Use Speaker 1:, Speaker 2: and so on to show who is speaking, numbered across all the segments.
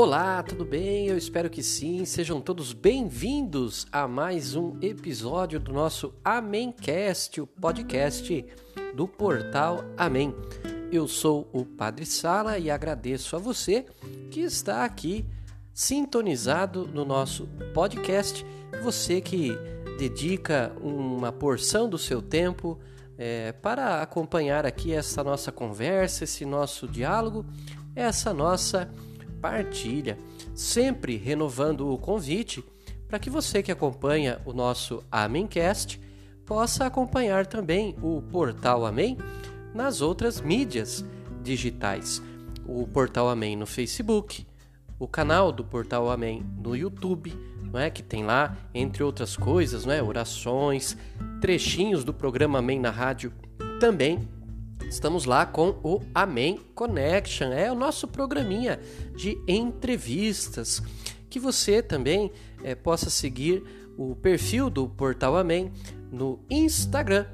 Speaker 1: Olá, tudo bem? Eu espero que sim. Sejam todos bem-vindos a mais um episódio do nosso Amémcast, o podcast do portal Amém. Eu sou o Padre Sala e agradeço a você que está aqui sintonizado no nosso podcast. Você que dedica uma porção do seu tempo é, para acompanhar aqui essa nossa conversa, esse nosso diálogo, essa nossa partilha, sempre renovando o convite para que você que acompanha o nosso Amencast possa acompanhar também o Portal Amém nas outras mídias digitais. O Portal Amém no Facebook, o canal do Portal Amém no YouTube, não é? Que tem lá, entre outras coisas, não é, orações, trechinhos do programa Amém na rádio também Estamos lá com o Amém Connection, é o nosso programinha de entrevistas. Que você também é, possa seguir o perfil do Portal Amém no Instagram.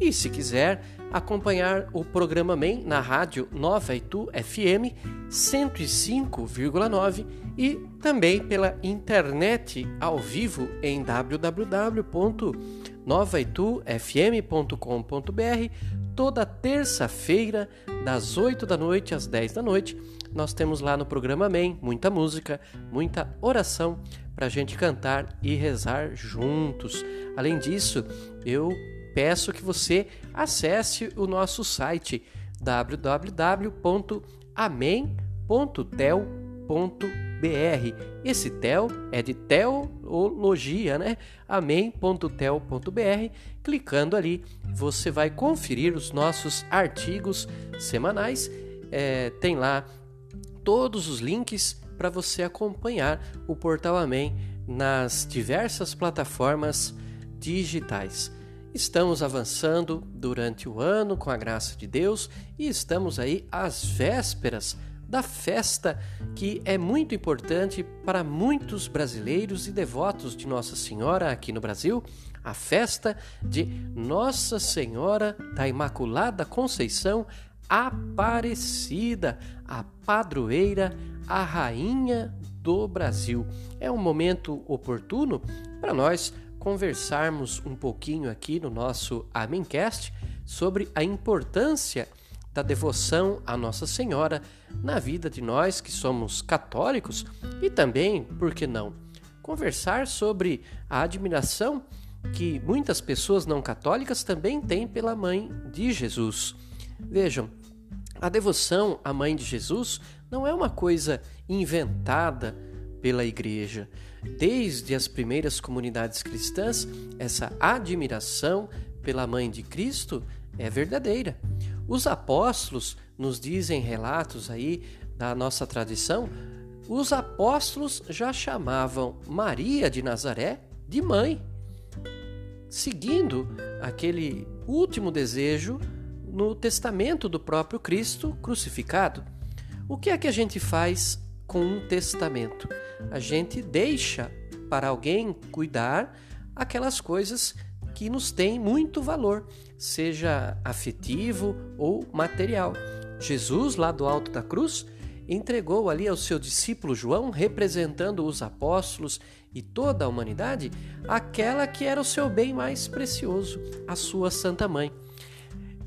Speaker 1: E se quiser acompanhar o programa Amém na rádio Nova Itu FM 105,9 e também pela internet ao vivo em www.novaitufm.com.br toda terça-feira, das 8 da noite às 10 da noite, nós temos lá no programa Amém muita música, muita oração para a gente cantar e rezar juntos. Além disso, eu peço que você acesse o nosso site www.amém.tel.br br. Esse tel é de teologia, né? amém.tel.br. Clicando ali, você vai conferir os nossos artigos semanais. É, tem lá todos os links para você acompanhar o Portal Amém nas diversas plataformas digitais. Estamos avançando durante o ano com a graça de Deus e estamos aí às vésperas da festa que é muito importante para muitos brasileiros e devotos de Nossa Senhora aqui no Brasil, a festa de Nossa Senhora da Imaculada Conceição Aparecida, a padroeira, a rainha do Brasil. É um momento oportuno para nós conversarmos um pouquinho aqui no nosso Amencast sobre a importância da devoção a Nossa Senhora na vida de nós que somos católicos e também, por que não, conversar sobre a admiração que muitas pessoas não católicas também têm pela mãe de Jesus. Vejam, a devoção à mãe de Jesus não é uma coisa inventada pela igreja. Desde as primeiras comunidades cristãs, essa admiração pela mãe de Cristo é verdadeira. Os apóstolos nos dizem relatos aí da nossa tradição, os apóstolos já chamavam Maria de Nazaré de mãe, seguindo aquele último desejo no testamento do próprio Cristo crucificado. O que é que a gente faz com um testamento? A gente deixa para alguém cuidar aquelas coisas que nos têm muito valor, seja afetivo ou material. Jesus, lá do alto da cruz, entregou ali ao seu discípulo João, representando os apóstolos e toda a humanidade, aquela que era o seu bem mais precioso, a sua Santa Mãe.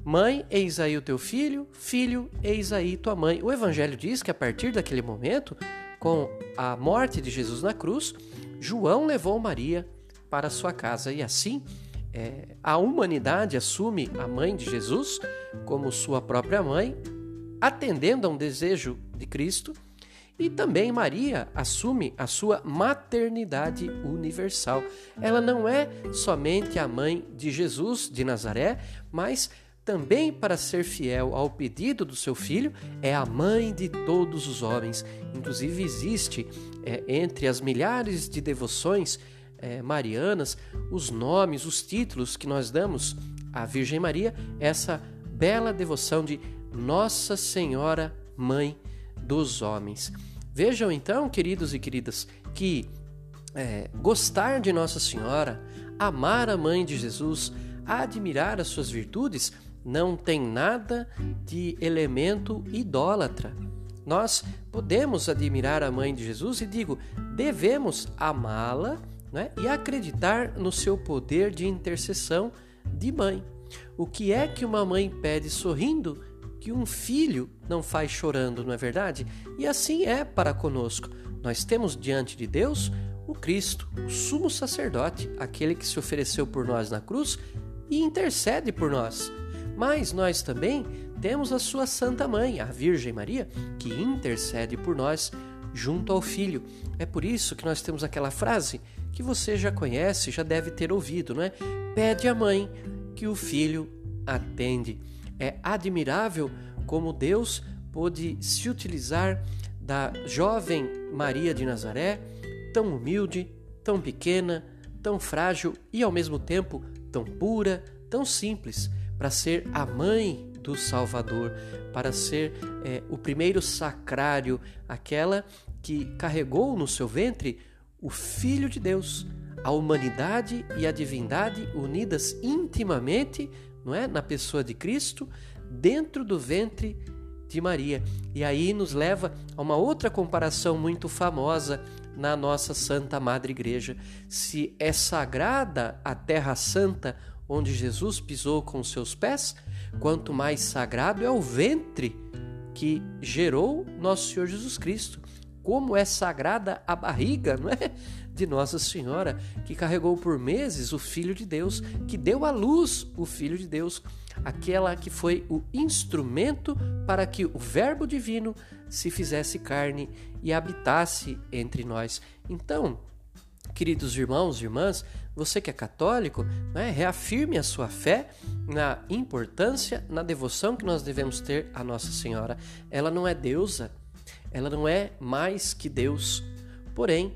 Speaker 1: Mãe, eis aí o teu filho, filho, eis aí tua mãe. O Evangelho diz que a partir daquele momento, com a morte de Jesus na cruz, João levou Maria para sua casa e assim é, a humanidade assume a mãe de Jesus como sua própria mãe, atendendo a um desejo de Cristo, e também Maria assume a sua maternidade universal. Ela não é somente a mãe de Jesus de Nazaré, mas também para ser fiel ao pedido do seu filho, é a mãe de todos os homens. Inclusive, existe é, entre as milhares de devoções é, marianas, os nomes, os títulos que nós damos à Virgem Maria, essa bela devoção de Nossa Senhora Mãe dos Homens. Vejam então, queridos e queridas, que é, gostar de Nossa Senhora, amar a Mãe de Jesus, admirar as suas virtudes, não tem nada de elemento idólatra. nós podemos admirar a mãe de Jesus e digo, devemos amá-la né, e acreditar no seu poder de intercessão de mãe. O que é que uma mãe pede sorrindo que um filho não faz chorando, não é verdade? E assim é para conosco. Nós temos diante de Deus o Cristo, o sumo sacerdote, aquele que se ofereceu por nós na cruz e intercede por nós. Mas nós também temos a sua Santa Mãe, a Virgem Maria, que intercede por nós junto ao Filho. É por isso que nós temos aquela frase que você já conhece, já deve ter ouvido, não é? Pede à mãe que o filho atende. É admirável como Deus pôde se utilizar da jovem Maria de Nazaré, tão humilde, tão pequena, tão frágil e ao mesmo tempo tão pura, tão simples, para ser a mãe do Salvador, para ser é, o primeiro sacrário, aquela que carregou no seu ventre o Filho de Deus, a humanidade e a divindade unidas intimamente, não é, na pessoa de Cristo, dentro do ventre de Maria. E aí nos leva a uma outra comparação muito famosa na nossa Santa Madre Igreja. Se é sagrada a Terra Santa onde Jesus pisou com seus pés, quanto mais sagrado é o ventre que gerou nosso Senhor Jesus Cristo. Como é sagrada a barriga, não é? De Nossa Senhora, que carregou por meses o Filho de Deus, que deu à luz o Filho de Deus, aquela que foi o instrumento para que o Verbo divino se fizesse carne e habitasse entre nós. Então, queridos irmãos e irmãs, você que é católico, né, reafirme a sua fé na importância, na devoção que nós devemos ter à Nossa Senhora. Ela não é deusa, ela não é mais que Deus, porém,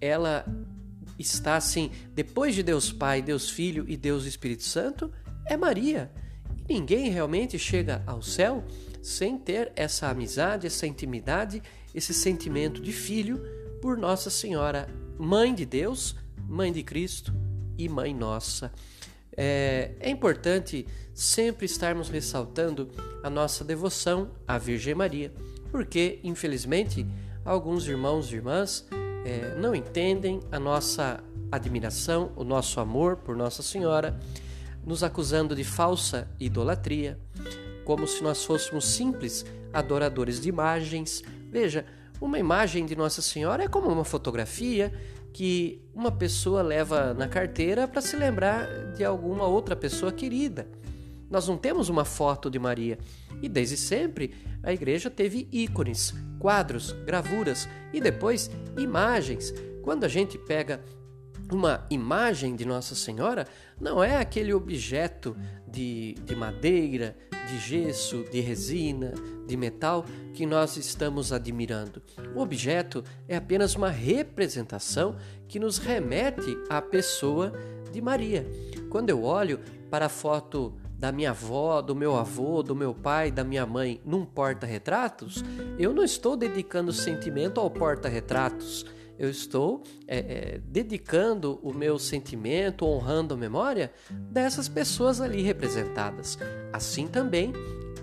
Speaker 1: ela está assim, depois de Deus Pai, Deus Filho e Deus Espírito Santo, é Maria. E ninguém realmente chega ao céu sem ter essa amizade, essa intimidade, esse sentimento de filho por Nossa Senhora, Mãe de Deus Mãe de Cristo e Mãe Nossa. É, é, importante sempre estarmos ressaltando a nossa devoção à Virgem Maria, porque, infelizmente, alguns irmãos e irmãs é, não entendem a nossa admiração, o nosso amor por Nossa Senhora, nos acusando de falsa idolatria, como se nós fôssemos simples adoradores de imagens. Veja, uma imagem de Nossa Senhora é como uma fotografia que uma pessoa leva na carteira para se lembrar de alguma outra pessoa querida. Nós não temos uma foto de Maria e desde sempre a igreja teve ícones, quadros, gravuras e depois imagens. Quando a gente pega uma imagem de Nossa Senhora, não é aquele objeto de, de madeira, de gesso, de resina, de metal que nós estamos admirando. O objeto é apenas uma representação que nos remete à pessoa de Maria. Quando eu olho para a foto da minha avó, do meu avô, do meu pai, da minha mãe num porta-retratos, eu não estou dedicando sentimento ao porta-retratos. Eu estou é, é, dedicando o meu sentimento, honrando a memória dessas pessoas ali representadas. Assim também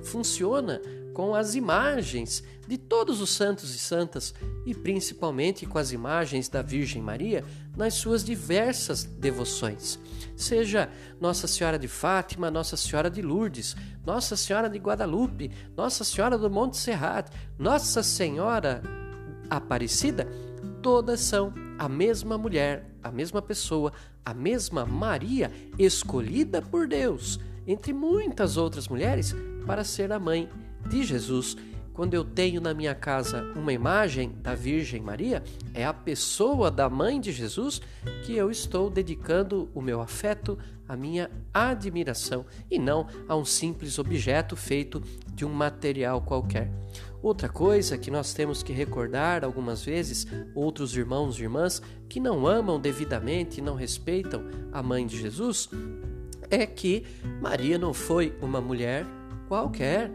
Speaker 1: funciona com as imagens de todos os santos e santas e principalmente com as imagens da Virgem Maria nas suas diversas devoções. Seja Nossa Senhora de Fátima, Nossa Senhora de Lourdes, Nossa Senhora de Guadalupe, Nossa Senhora do Monte Serrat, Nossa Senhora Aparecida, todas são a mesma mulher, a mesma pessoa, a mesma Maria escolhida por Deus, entre muitas outras mulheres, para ser a mãe de Jesus. Quando eu tenho na minha casa uma imagem da Virgem Maria, é a pessoa da mãe de Jesus que eu estou dedicando o meu afeto, a minha admiração e não a um simples objeto feito de um material qualquer. Outra coisa que nós temos que recordar algumas vezes, outros irmãos e irmãs que não amam devidamente e não respeitam a mãe de Jesus, é que Maria não foi uma mulher qualquer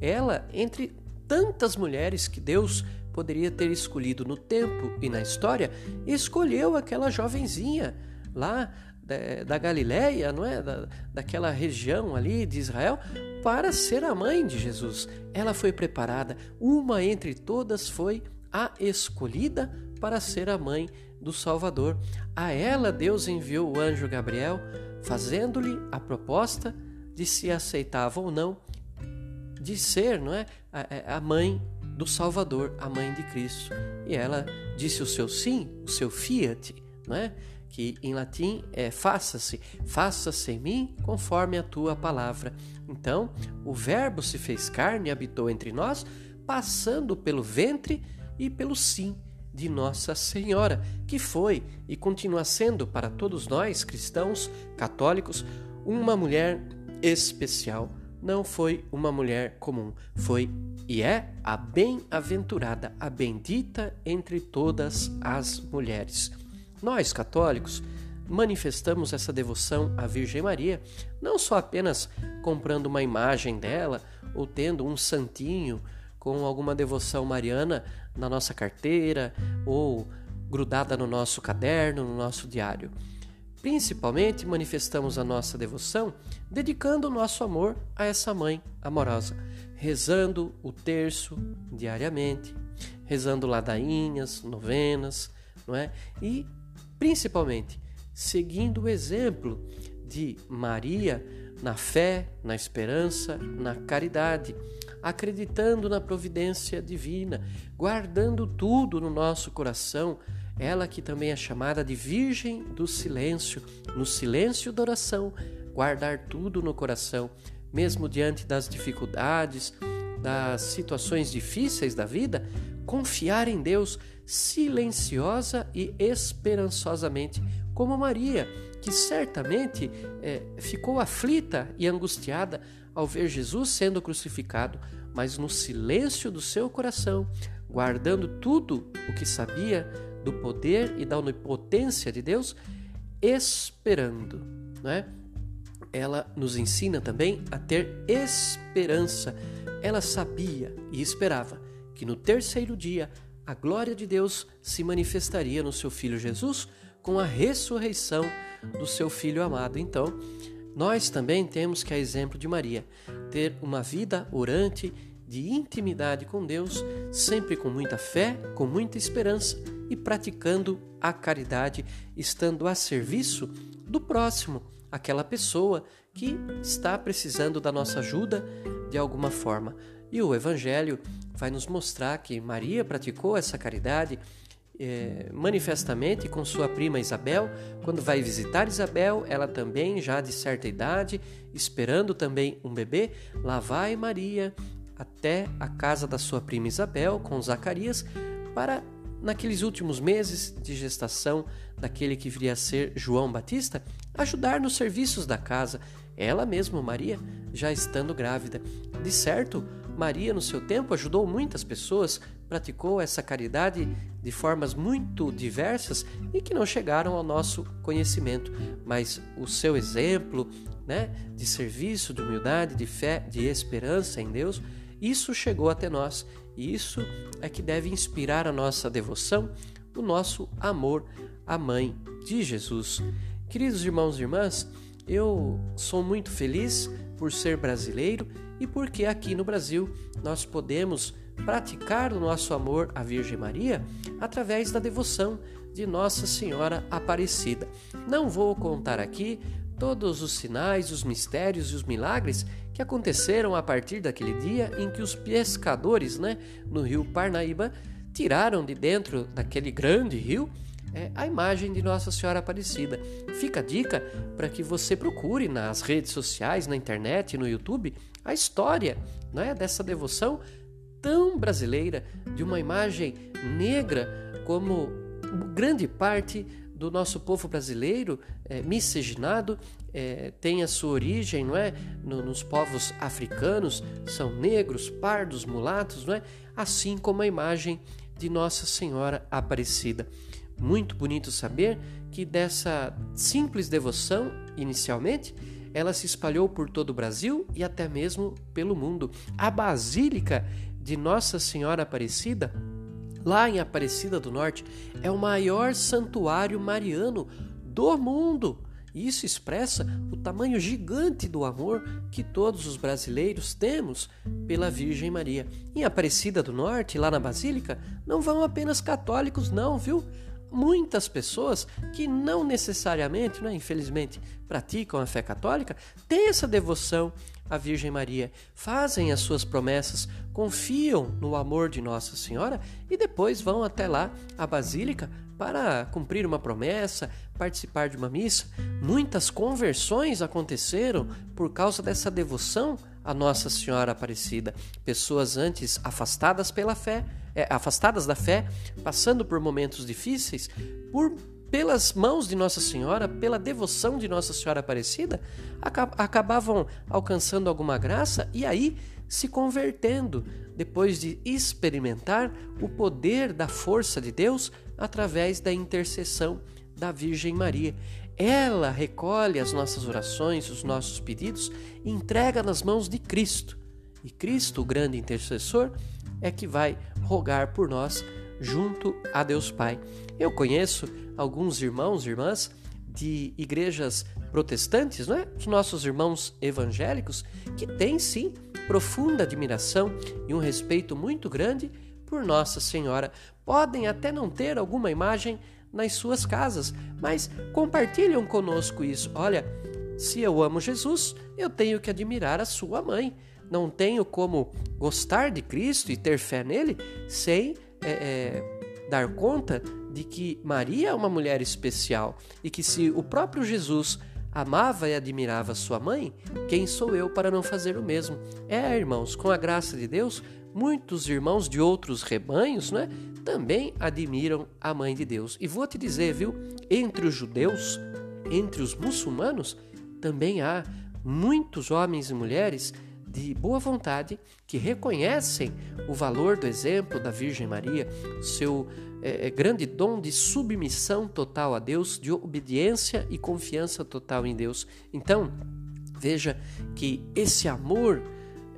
Speaker 1: ela, entre tantas mulheres que Deus poderia ter escolhido no tempo e na história, escolheu aquela jovenzinha lá da, da Galileia, não é? Da, daquela região ali de Israel, para ser a mãe de Jesus. Ela foi preparada, uma entre todas foi a escolhida para ser a mãe do Salvador. A ela Deus enviou o anjo Gabriel, fazendo-lhe a proposta de se aceitava ou não de ser, não é, a, a mãe do Salvador, a mãe de Cristo. E ela disse o seu sim, o seu fiat, não é? que em latim é faça-se, faça-se em mim conforme a tua palavra. Então, o Verbo se fez carne e habitou entre nós, passando pelo ventre e pelo sim de Nossa Senhora, que foi e continua sendo para todos nós cristãos, católicos, uma mulher especial. Não foi uma mulher comum, foi e é a bem-aventurada, a bendita entre todas as mulheres. Nós, católicos, manifestamos essa devoção à Virgem Maria não só apenas comprando uma imagem dela ou tendo um santinho com alguma devoção mariana na nossa carteira ou grudada no nosso caderno, no nosso diário. Principalmente manifestamos a nossa devoção dedicando o nosso amor a essa mãe amorosa, rezando o terço diariamente, rezando ladainhas, novenas, não é? E principalmente seguindo o exemplo de Maria na fé, na esperança, na caridade, acreditando na providência divina, guardando tudo no nosso coração, ela que também é chamada de Virgem do Silêncio, no silêncio da oração, guardar tudo no coração, mesmo diante das dificuldades, das situações difíceis da vida, confiar em Deus silenciosa e esperançosamente, como Maria, que certamente é, ficou aflita e angustiada ao ver Jesus sendo crucificado, mas no silêncio do seu coração, guardando tudo o que sabia do poder e da onipotência de Deus, esperando, não é? Ela nos ensina também a ter esperança. Ela sabia e esperava que no terceiro dia a glória de Deus se manifestaria no seu filho Jesus com a ressurreição do seu filho amado. Então, nós também temos que, a exemplo de Maria, ter uma vida orante de intimidade com Deus, sempre com muita fé, com muita esperança e praticando a caridade, estando a serviço do próximo, aquela pessoa que está precisando da nossa ajuda de alguma forma. E o Evangelho vai nos mostrar que Maria praticou essa caridade é, manifestamente com sua prima Isabel. Quando vai visitar Isabel, ela também, já de certa idade, esperando também um bebê, lá vai Maria até a casa da sua prima Isabel com Zacarias para, naqueles últimos meses de gestação daquele que viria a ser João Batista, ajudar nos serviços da casa. Ela mesma, Maria, já estando grávida. De certo, Maria, no seu tempo, ajudou muitas pessoas, praticou essa caridade de formas muito diversas e que não chegaram ao nosso conhecimento, mas o seu exemplo, né, de serviço, de humildade, de fé, de esperança em Deus, isso chegou até nós e isso é que deve inspirar a nossa devoção, o nosso amor à Mãe de Jesus. Queridos irmãos e irmãs, eu sou muito feliz por ser brasileiro e porque aqui no Brasil nós podemos praticar o nosso amor à Virgem Maria através da devoção de Nossa Senhora Aparecida. Não vou contar aqui todos os sinais, os mistérios e os milagres que aconteceram a partir daquele dia em que os pescadores, né, no rio Parnaíba, tiraram de dentro daquele grande rio é a imagem de Nossa Senhora Aparecida. Fica a dica para que você procure nas redes sociais, na internet, no YouTube, a história né, dessa devoção tão brasileira, de uma imagem negra como grande parte do nosso povo brasileiro é, miscigenado é, tem a sua origem não é no, nos povos africanos são negros pardos mulatos não é assim como a imagem de Nossa Senhora Aparecida muito bonito saber que dessa simples devoção, inicialmente, ela se espalhou por todo o Brasil e até mesmo pelo mundo. A Basílica de Nossa Senhora Aparecida, lá em Aparecida do Norte, é o maior santuário mariano do mundo E isso expressa o tamanho gigante do amor que todos os brasileiros temos pela Virgem Maria. Em Aparecida do Norte, lá na Basílica, não vão apenas católicos, não, viu? Muitas pessoas que não necessariamente, né, infelizmente, praticam a fé católica, têm essa devoção à Virgem Maria, fazem as suas promessas, confiam no amor de Nossa Senhora e depois vão até lá, a Basílica, para cumprir uma promessa, participar de uma missa. Muitas conversões aconteceram por causa dessa devoção a Nossa Senhora Aparecida. Pessoas antes afastadas pela fé, é, afastadas da fé, passando por momentos difíceis, por pelas mãos de Nossa Senhora, pela devoção de Nossa Senhora Aparecida, acabavam alcançando alguma graça e aí se convertendo, depois de experimentar o poder da força de Deus através da intercessão da Virgem Maria. Ela recolhe as nossas orações, os nossos pedidos e entrega nas mãos de Cristo. E Cristo, o grande intercessor, é que vai rogar por nós junto a Deus Pai. Eu conheço alguns irmãos e irmãs de igrejas protestantes, não é? Os nossos irmãos evangélicos, que têm sim profunda admiração e um respeito muito grande por Nossa Senhora. Podem até não ter alguma imagem nas suas casas, mas compartilham conosco isso. Olha, se eu amo Jesus, eu tenho que admirar a sua mãe. Não tenho como gostar de Cristo e ter fé nele sem é, é, dar conta de que Maria é uma mulher especial e que se o próprio Jesus amava e admirava sua mãe, quem sou eu para não fazer o mesmo? É, irmãos, com a graça de Deus, muitos irmãos de outros rebanhos, né, também admiram a mãe de Deus. E vou te dizer, viu, entre os judeus, entre os muçulmanos, também há muitos homens e mulheres de boa vontade que reconhecem o valor do exemplo da Virgem Maria, seu é, é, grande dom de submissão total a Deus, de obediência e confiança total em Deus. Então, veja que esse amor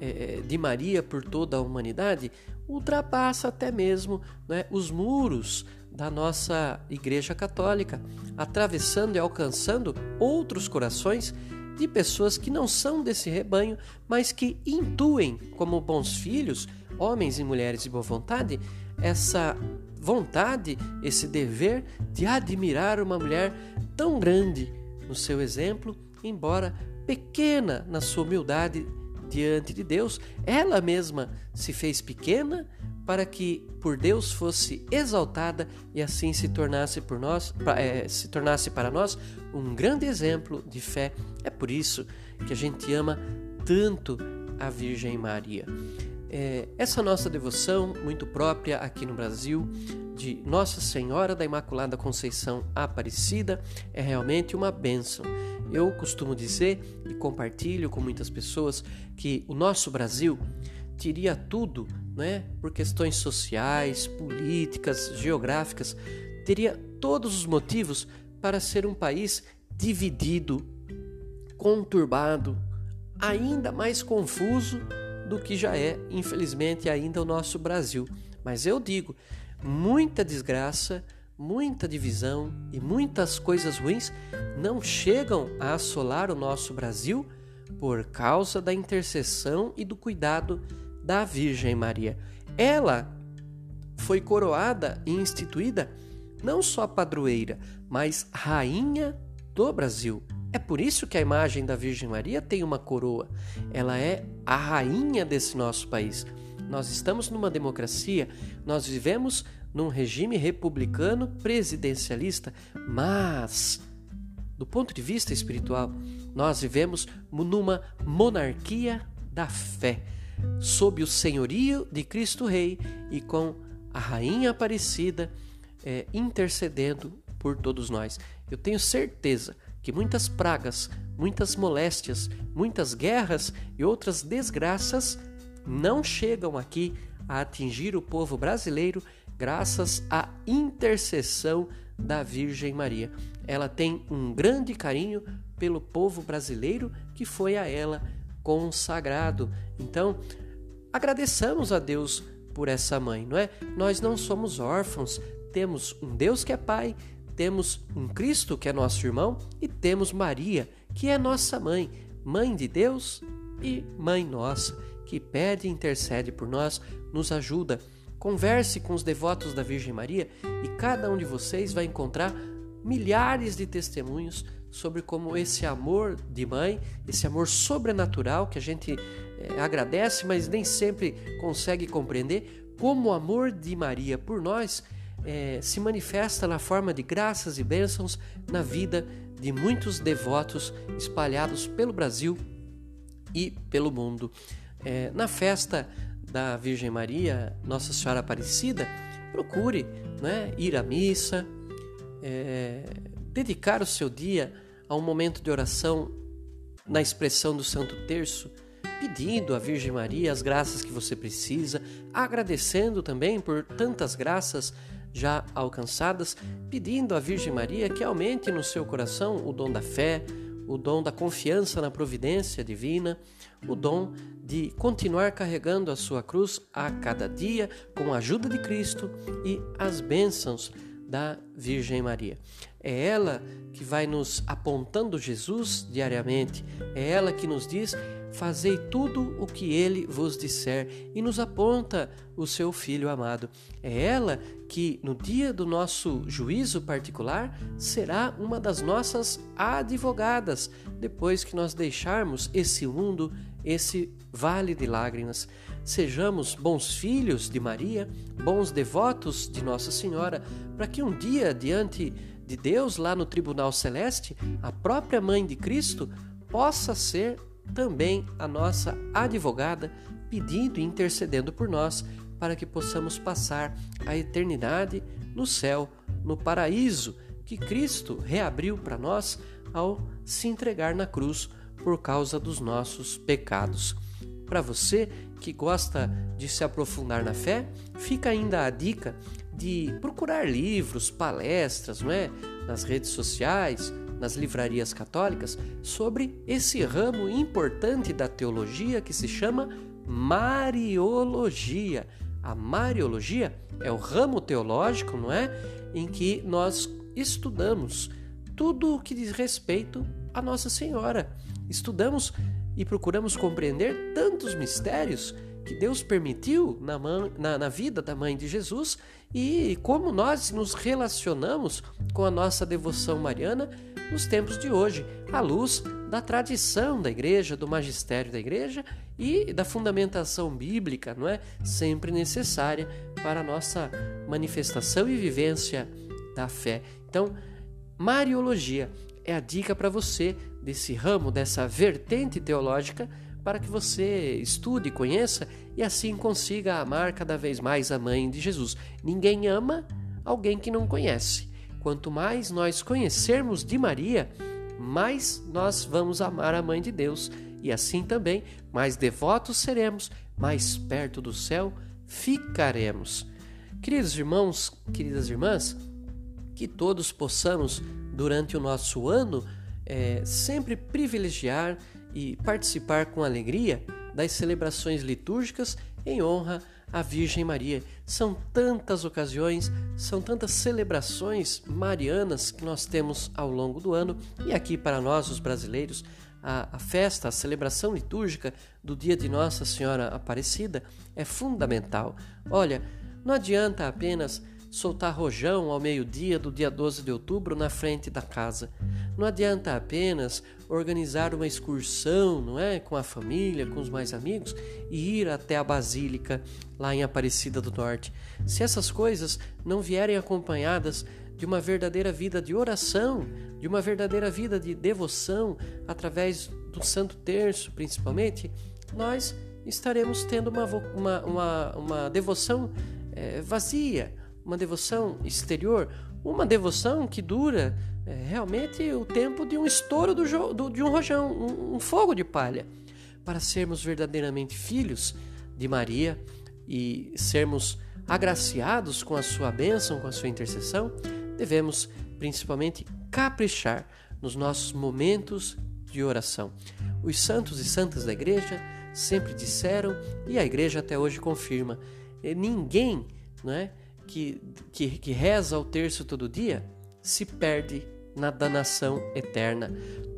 Speaker 1: é, de Maria por toda a humanidade ultrapassa até mesmo né, os muros da nossa Igreja Católica, atravessando e alcançando outros corações de pessoas que não são desse rebanho, mas que intuem, como bons filhos, homens e mulheres de boa vontade, essa vontade, esse dever de admirar uma mulher tão grande no seu exemplo, embora pequena na sua humildade diante de Deus, ela mesma se fez pequena para que por Deus fosse exaltada e assim se tornasse por nós, é, se tornasse para nós um grande exemplo de fé. É por isso que a gente ama tanto a Virgem Maria. É, essa nossa devoção, muito própria aqui no Brasil, de Nossa Senhora da Imaculada Conceição Aparecida, é realmente uma bênção. Eu costumo dizer e compartilho com muitas pessoas que o nosso Brasil teria tudo, né, por questões sociais, políticas, geográficas, teria todos os motivos para ser um país dividido, conturbado, ainda mais confuso do que já é, infelizmente, ainda o nosso Brasil. Mas eu digo, muita desgraça, muita divisão e muitas coisas ruins não chegam a assolar o nosso Brasil por causa da intercessão e do cuidado da Virgem Maria. Ela foi coroada e instituída não só padroeira, mas rainha do Brasil. É por isso que a imagem da Virgem Maria tem uma coroa. Ela é a rainha desse nosso país. Nós estamos numa democracia, nós vivemos num regime republicano presidencialista, mas do ponto de vista espiritual, nós vivemos numa monarquia da fé sob o senhorio de Cristo Rei e com a Rainha Aparecida é, intercedendo por todos nós. Eu tenho certeza que muitas pragas, muitas moléstias, muitas guerras e outras desgraças não chegam aqui a atingir o povo brasileiro graças à intercessão da Virgem Maria. Ela tem um grande carinho pelo povo brasileiro que foi a ela consagrado. Então, agradeçamos a Deus por essa mãe, não é? Nós não somos órfãos, temos um Deus que é Pai, temos um Cristo, que é nosso irmão, e temos Maria, que é nossa mãe, mãe de Deus e mãe nossa, que pede e intercede por nós, nos ajuda. Converse com os devotos da Virgem Maria e cada um de vocês vai encontrar milhares de testemunhos sobre como esse amor de mãe, esse amor sobrenatural que a gente é, agradece, mas nem sempre consegue compreender, como o amor de Maria por nós é, se manifesta na forma de graças e bênçãos na vida de muitos devotos espalhados pelo Brasil e pelo mundo. É, na festa da Virgem Maria, Nossa Senhora Aparecida, procure né, ir à missa, é, dedicar o seu dia a um momento de oração na expressão do Santo Terço, pedindo à Virgem Maria as graças que você precisa, agradecendo também por tantas graças já alcançadas, pedindo à Virgem Maria que aumente no seu coração o dom da fé, o dom da confiança na providência divina, o dom de continuar carregando a sua cruz a cada dia com a ajuda de Cristo e as bênçãos da Virgem Maria. É ela que vai nos apontando Jesus diariamente, é ela que nos diz: Fazei tudo o que ele vos disser, e nos aponta o seu Filho amado. É ela que, no dia do nosso juízo particular, será uma das nossas advogadas, depois que nós deixarmos esse mundo, esse vale de lágrimas. Sejamos bons filhos de Maria, bons devotos de Nossa Senhora, para que um dia, diante de Deus, lá no tribunal celeste, a própria mãe de Cristo possa ser também a nossa advogada, pedindo e intercedendo por nós, para que possamos passar a eternidade no céu, no paraíso que Cristo reabriu para nós ao se entregar na cruz por causa dos nossos pecados. Para você que gosta de se aprofundar na fé, fica ainda a dica de procurar livros, palestras, não é? nas redes sociais, nas livrarias católicas, sobre esse ramo importante da teologia que se chama Mariologia. A Mariologia é o ramo teológico, não é? Em que nós estudamos tudo o que diz respeito a Nossa Senhora. Estudamos e procuramos compreender tantos mistérios que Deus permitiu na, na, na, vida da mãe de Jesus e como nós nos relacionamos com a nossa devoção mariana nos tempos de hoje, à luz da tradição da igreja, do magistério da igreja e da fundamentação bíblica, não é? Sempre necessária para a nossa manifestação e vivência da fé. Então, Mariologia é a dica para você desse ramo, dessa vertente teológica para que você estude, conheça e assim consiga amar cada vez mais a mãe de Jesus. Ninguém ama alguém que não conhece. Quanto mais nós conhecermos de Maria, mais nós vamos amar a mãe de Deus e assim também mais devotos seremos, mais perto do céu ficaremos. Queridos irmãos, queridas irmãs, que todos possamos, durante o nosso ano, é, sempre privilegiar e participar com alegria das celebrações litúrgicas em honra à Virgem Maria. São tantas ocasiões, são tantas celebrações marianas que nós temos ao longo do ano e aqui para nós, os brasileiros, a, a festa, a celebração litúrgica do dia de Nossa Senhora Aparecida é fundamental. Olha, não adianta apenas soltar rojão ao meio-dia do dia 12 de outubro na frente da casa. Não adianta apenas organizar uma excursão, não é, com a família, com os mais amigos e ir até a basílica lá em Aparecida do Norte. Se essas coisas não vierem acompanhadas de uma verdadeira vida de oração, de uma verdadeira vida de devoção através do Santo Terço, principalmente, nós estaremos tendo uma, uma, uma, uma devoção é, vazia, uma devoção exterior, uma devoção que dura é, realmente o tempo de um estouro do, do, de um rojão, um, um fogo de palha. Para sermos verdadeiramente filhos de Maria e sermos agraciados com a sua bênção, com a sua intercessão, devemos principalmente caprichar nos nossos momentos de oração. Os santos e santas da igreja sempre disseram, e a igreja até hoje confirma: ninguém não é, que, que, que reza o terço todo dia se perde na danação eterna.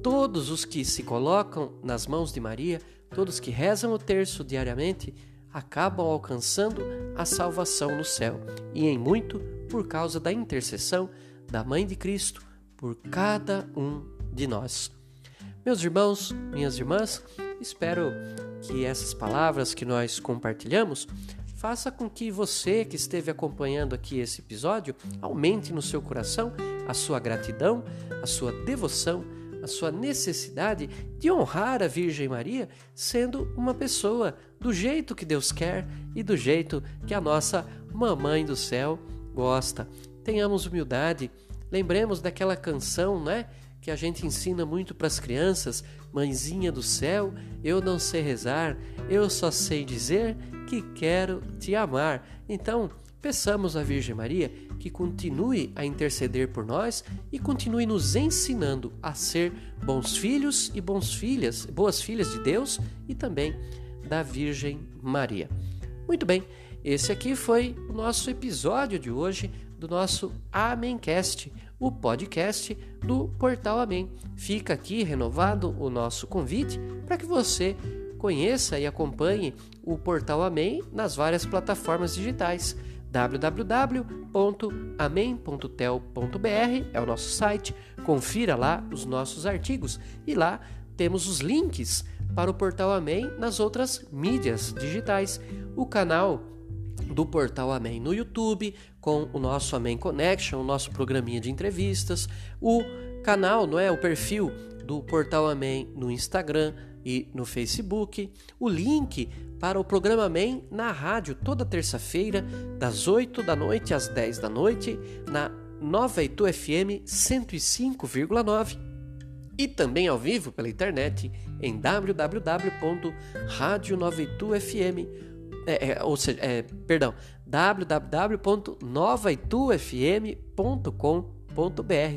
Speaker 1: Todos os que se colocam nas mãos de Maria, todos que rezam o terço diariamente, acabam alcançando a salvação no céu, e em muito por causa da intercessão da Mãe de Cristo por cada um de nós. Meus irmãos, minhas irmãs, espero que essas palavras que nós compartilhamos faça com que você que esteve acompanhando aqui esse episódio aumente no seu coração a sua gratidão, a sua devoção, a sua necessidade de honrar a Virgem Maria sendo uma pessoa do jeito que Deus quer e do jeito que a nossa Mamãe do Céu gosta. Tenhamos humildade, lembremos daquela canção, né? Que a gente ensina muito para as crianças, Mãezinha do céu, eu não sei rezar, eu só sei dizer que quero te amar. Então, peçamos à Virgem Maria que continue a interceder por nós e continue nos ensinando a ser bons filhos e bons filhas, boas filhas de Deus e também da Virgem Maria. Muito bem, esse aqui foi o nosso episódio de hoje do nosso Amencast, o podcast do Portal Amém. Fica aqui renovado o nosso convite para que você conheça e acompanhe o Portal Amém nas várias plataformas digitais www.amém.tel.br é o nosso site. Confira lá os nossos artigos e lá temos os links para o Portal Amém nas outras mídias digitais. O canal do Portal Amém no YouTube, com o nosso Amém Connection, o nosso programinha de entrevistas, o canal, não é, o perfil do Portal Amém no Instagram e no Facebook, o link para o programa Amém na rádio toda terça-feira, das 8 da noite às 10 da noite, na Nova Itu FM 105,9 e também ao vivo pela internet em www.radionovaitufm.com é, é, ou seja, é, perdão, www.novaitufm.com.br.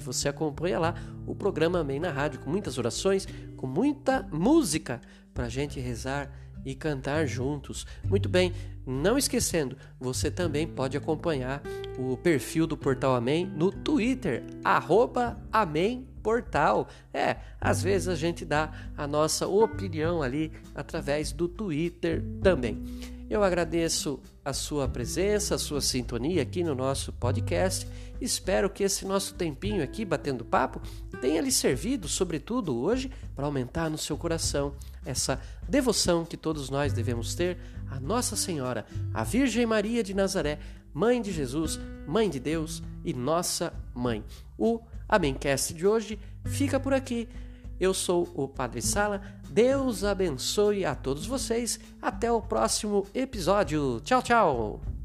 Speaker 1: Você acompanha lá o programa Amém na Rádio, com muitas orações, com muita música para a gente rezar e cantar juntos. Muito bem, não esquecendo, você também pode acompanhar o perfil do Portal Amém no Twitter, arroba Amém Portal. É, às vezes a gente dá a nossa opinião ali através do Twitter também. Eu agradeço a sua presença, a sua sintonia aqui no nosso podcast. Espero que esse nosso tempinho aqui batendo papo tenha lhe servido, sobretudo hoje, para aumentar no seu coração essa devoção que todos nós devemos ter à Nossa Senhora, a Virgem Maria de Nazaré, Mãe de Jesus, Mãe de Deus e Nossa Mãe. O Amencast de hoje fica por aqui. Eu sou o Padre Sala. Deus abençoe a todos vocês. Até o próximo episódio. Tchau, tchau.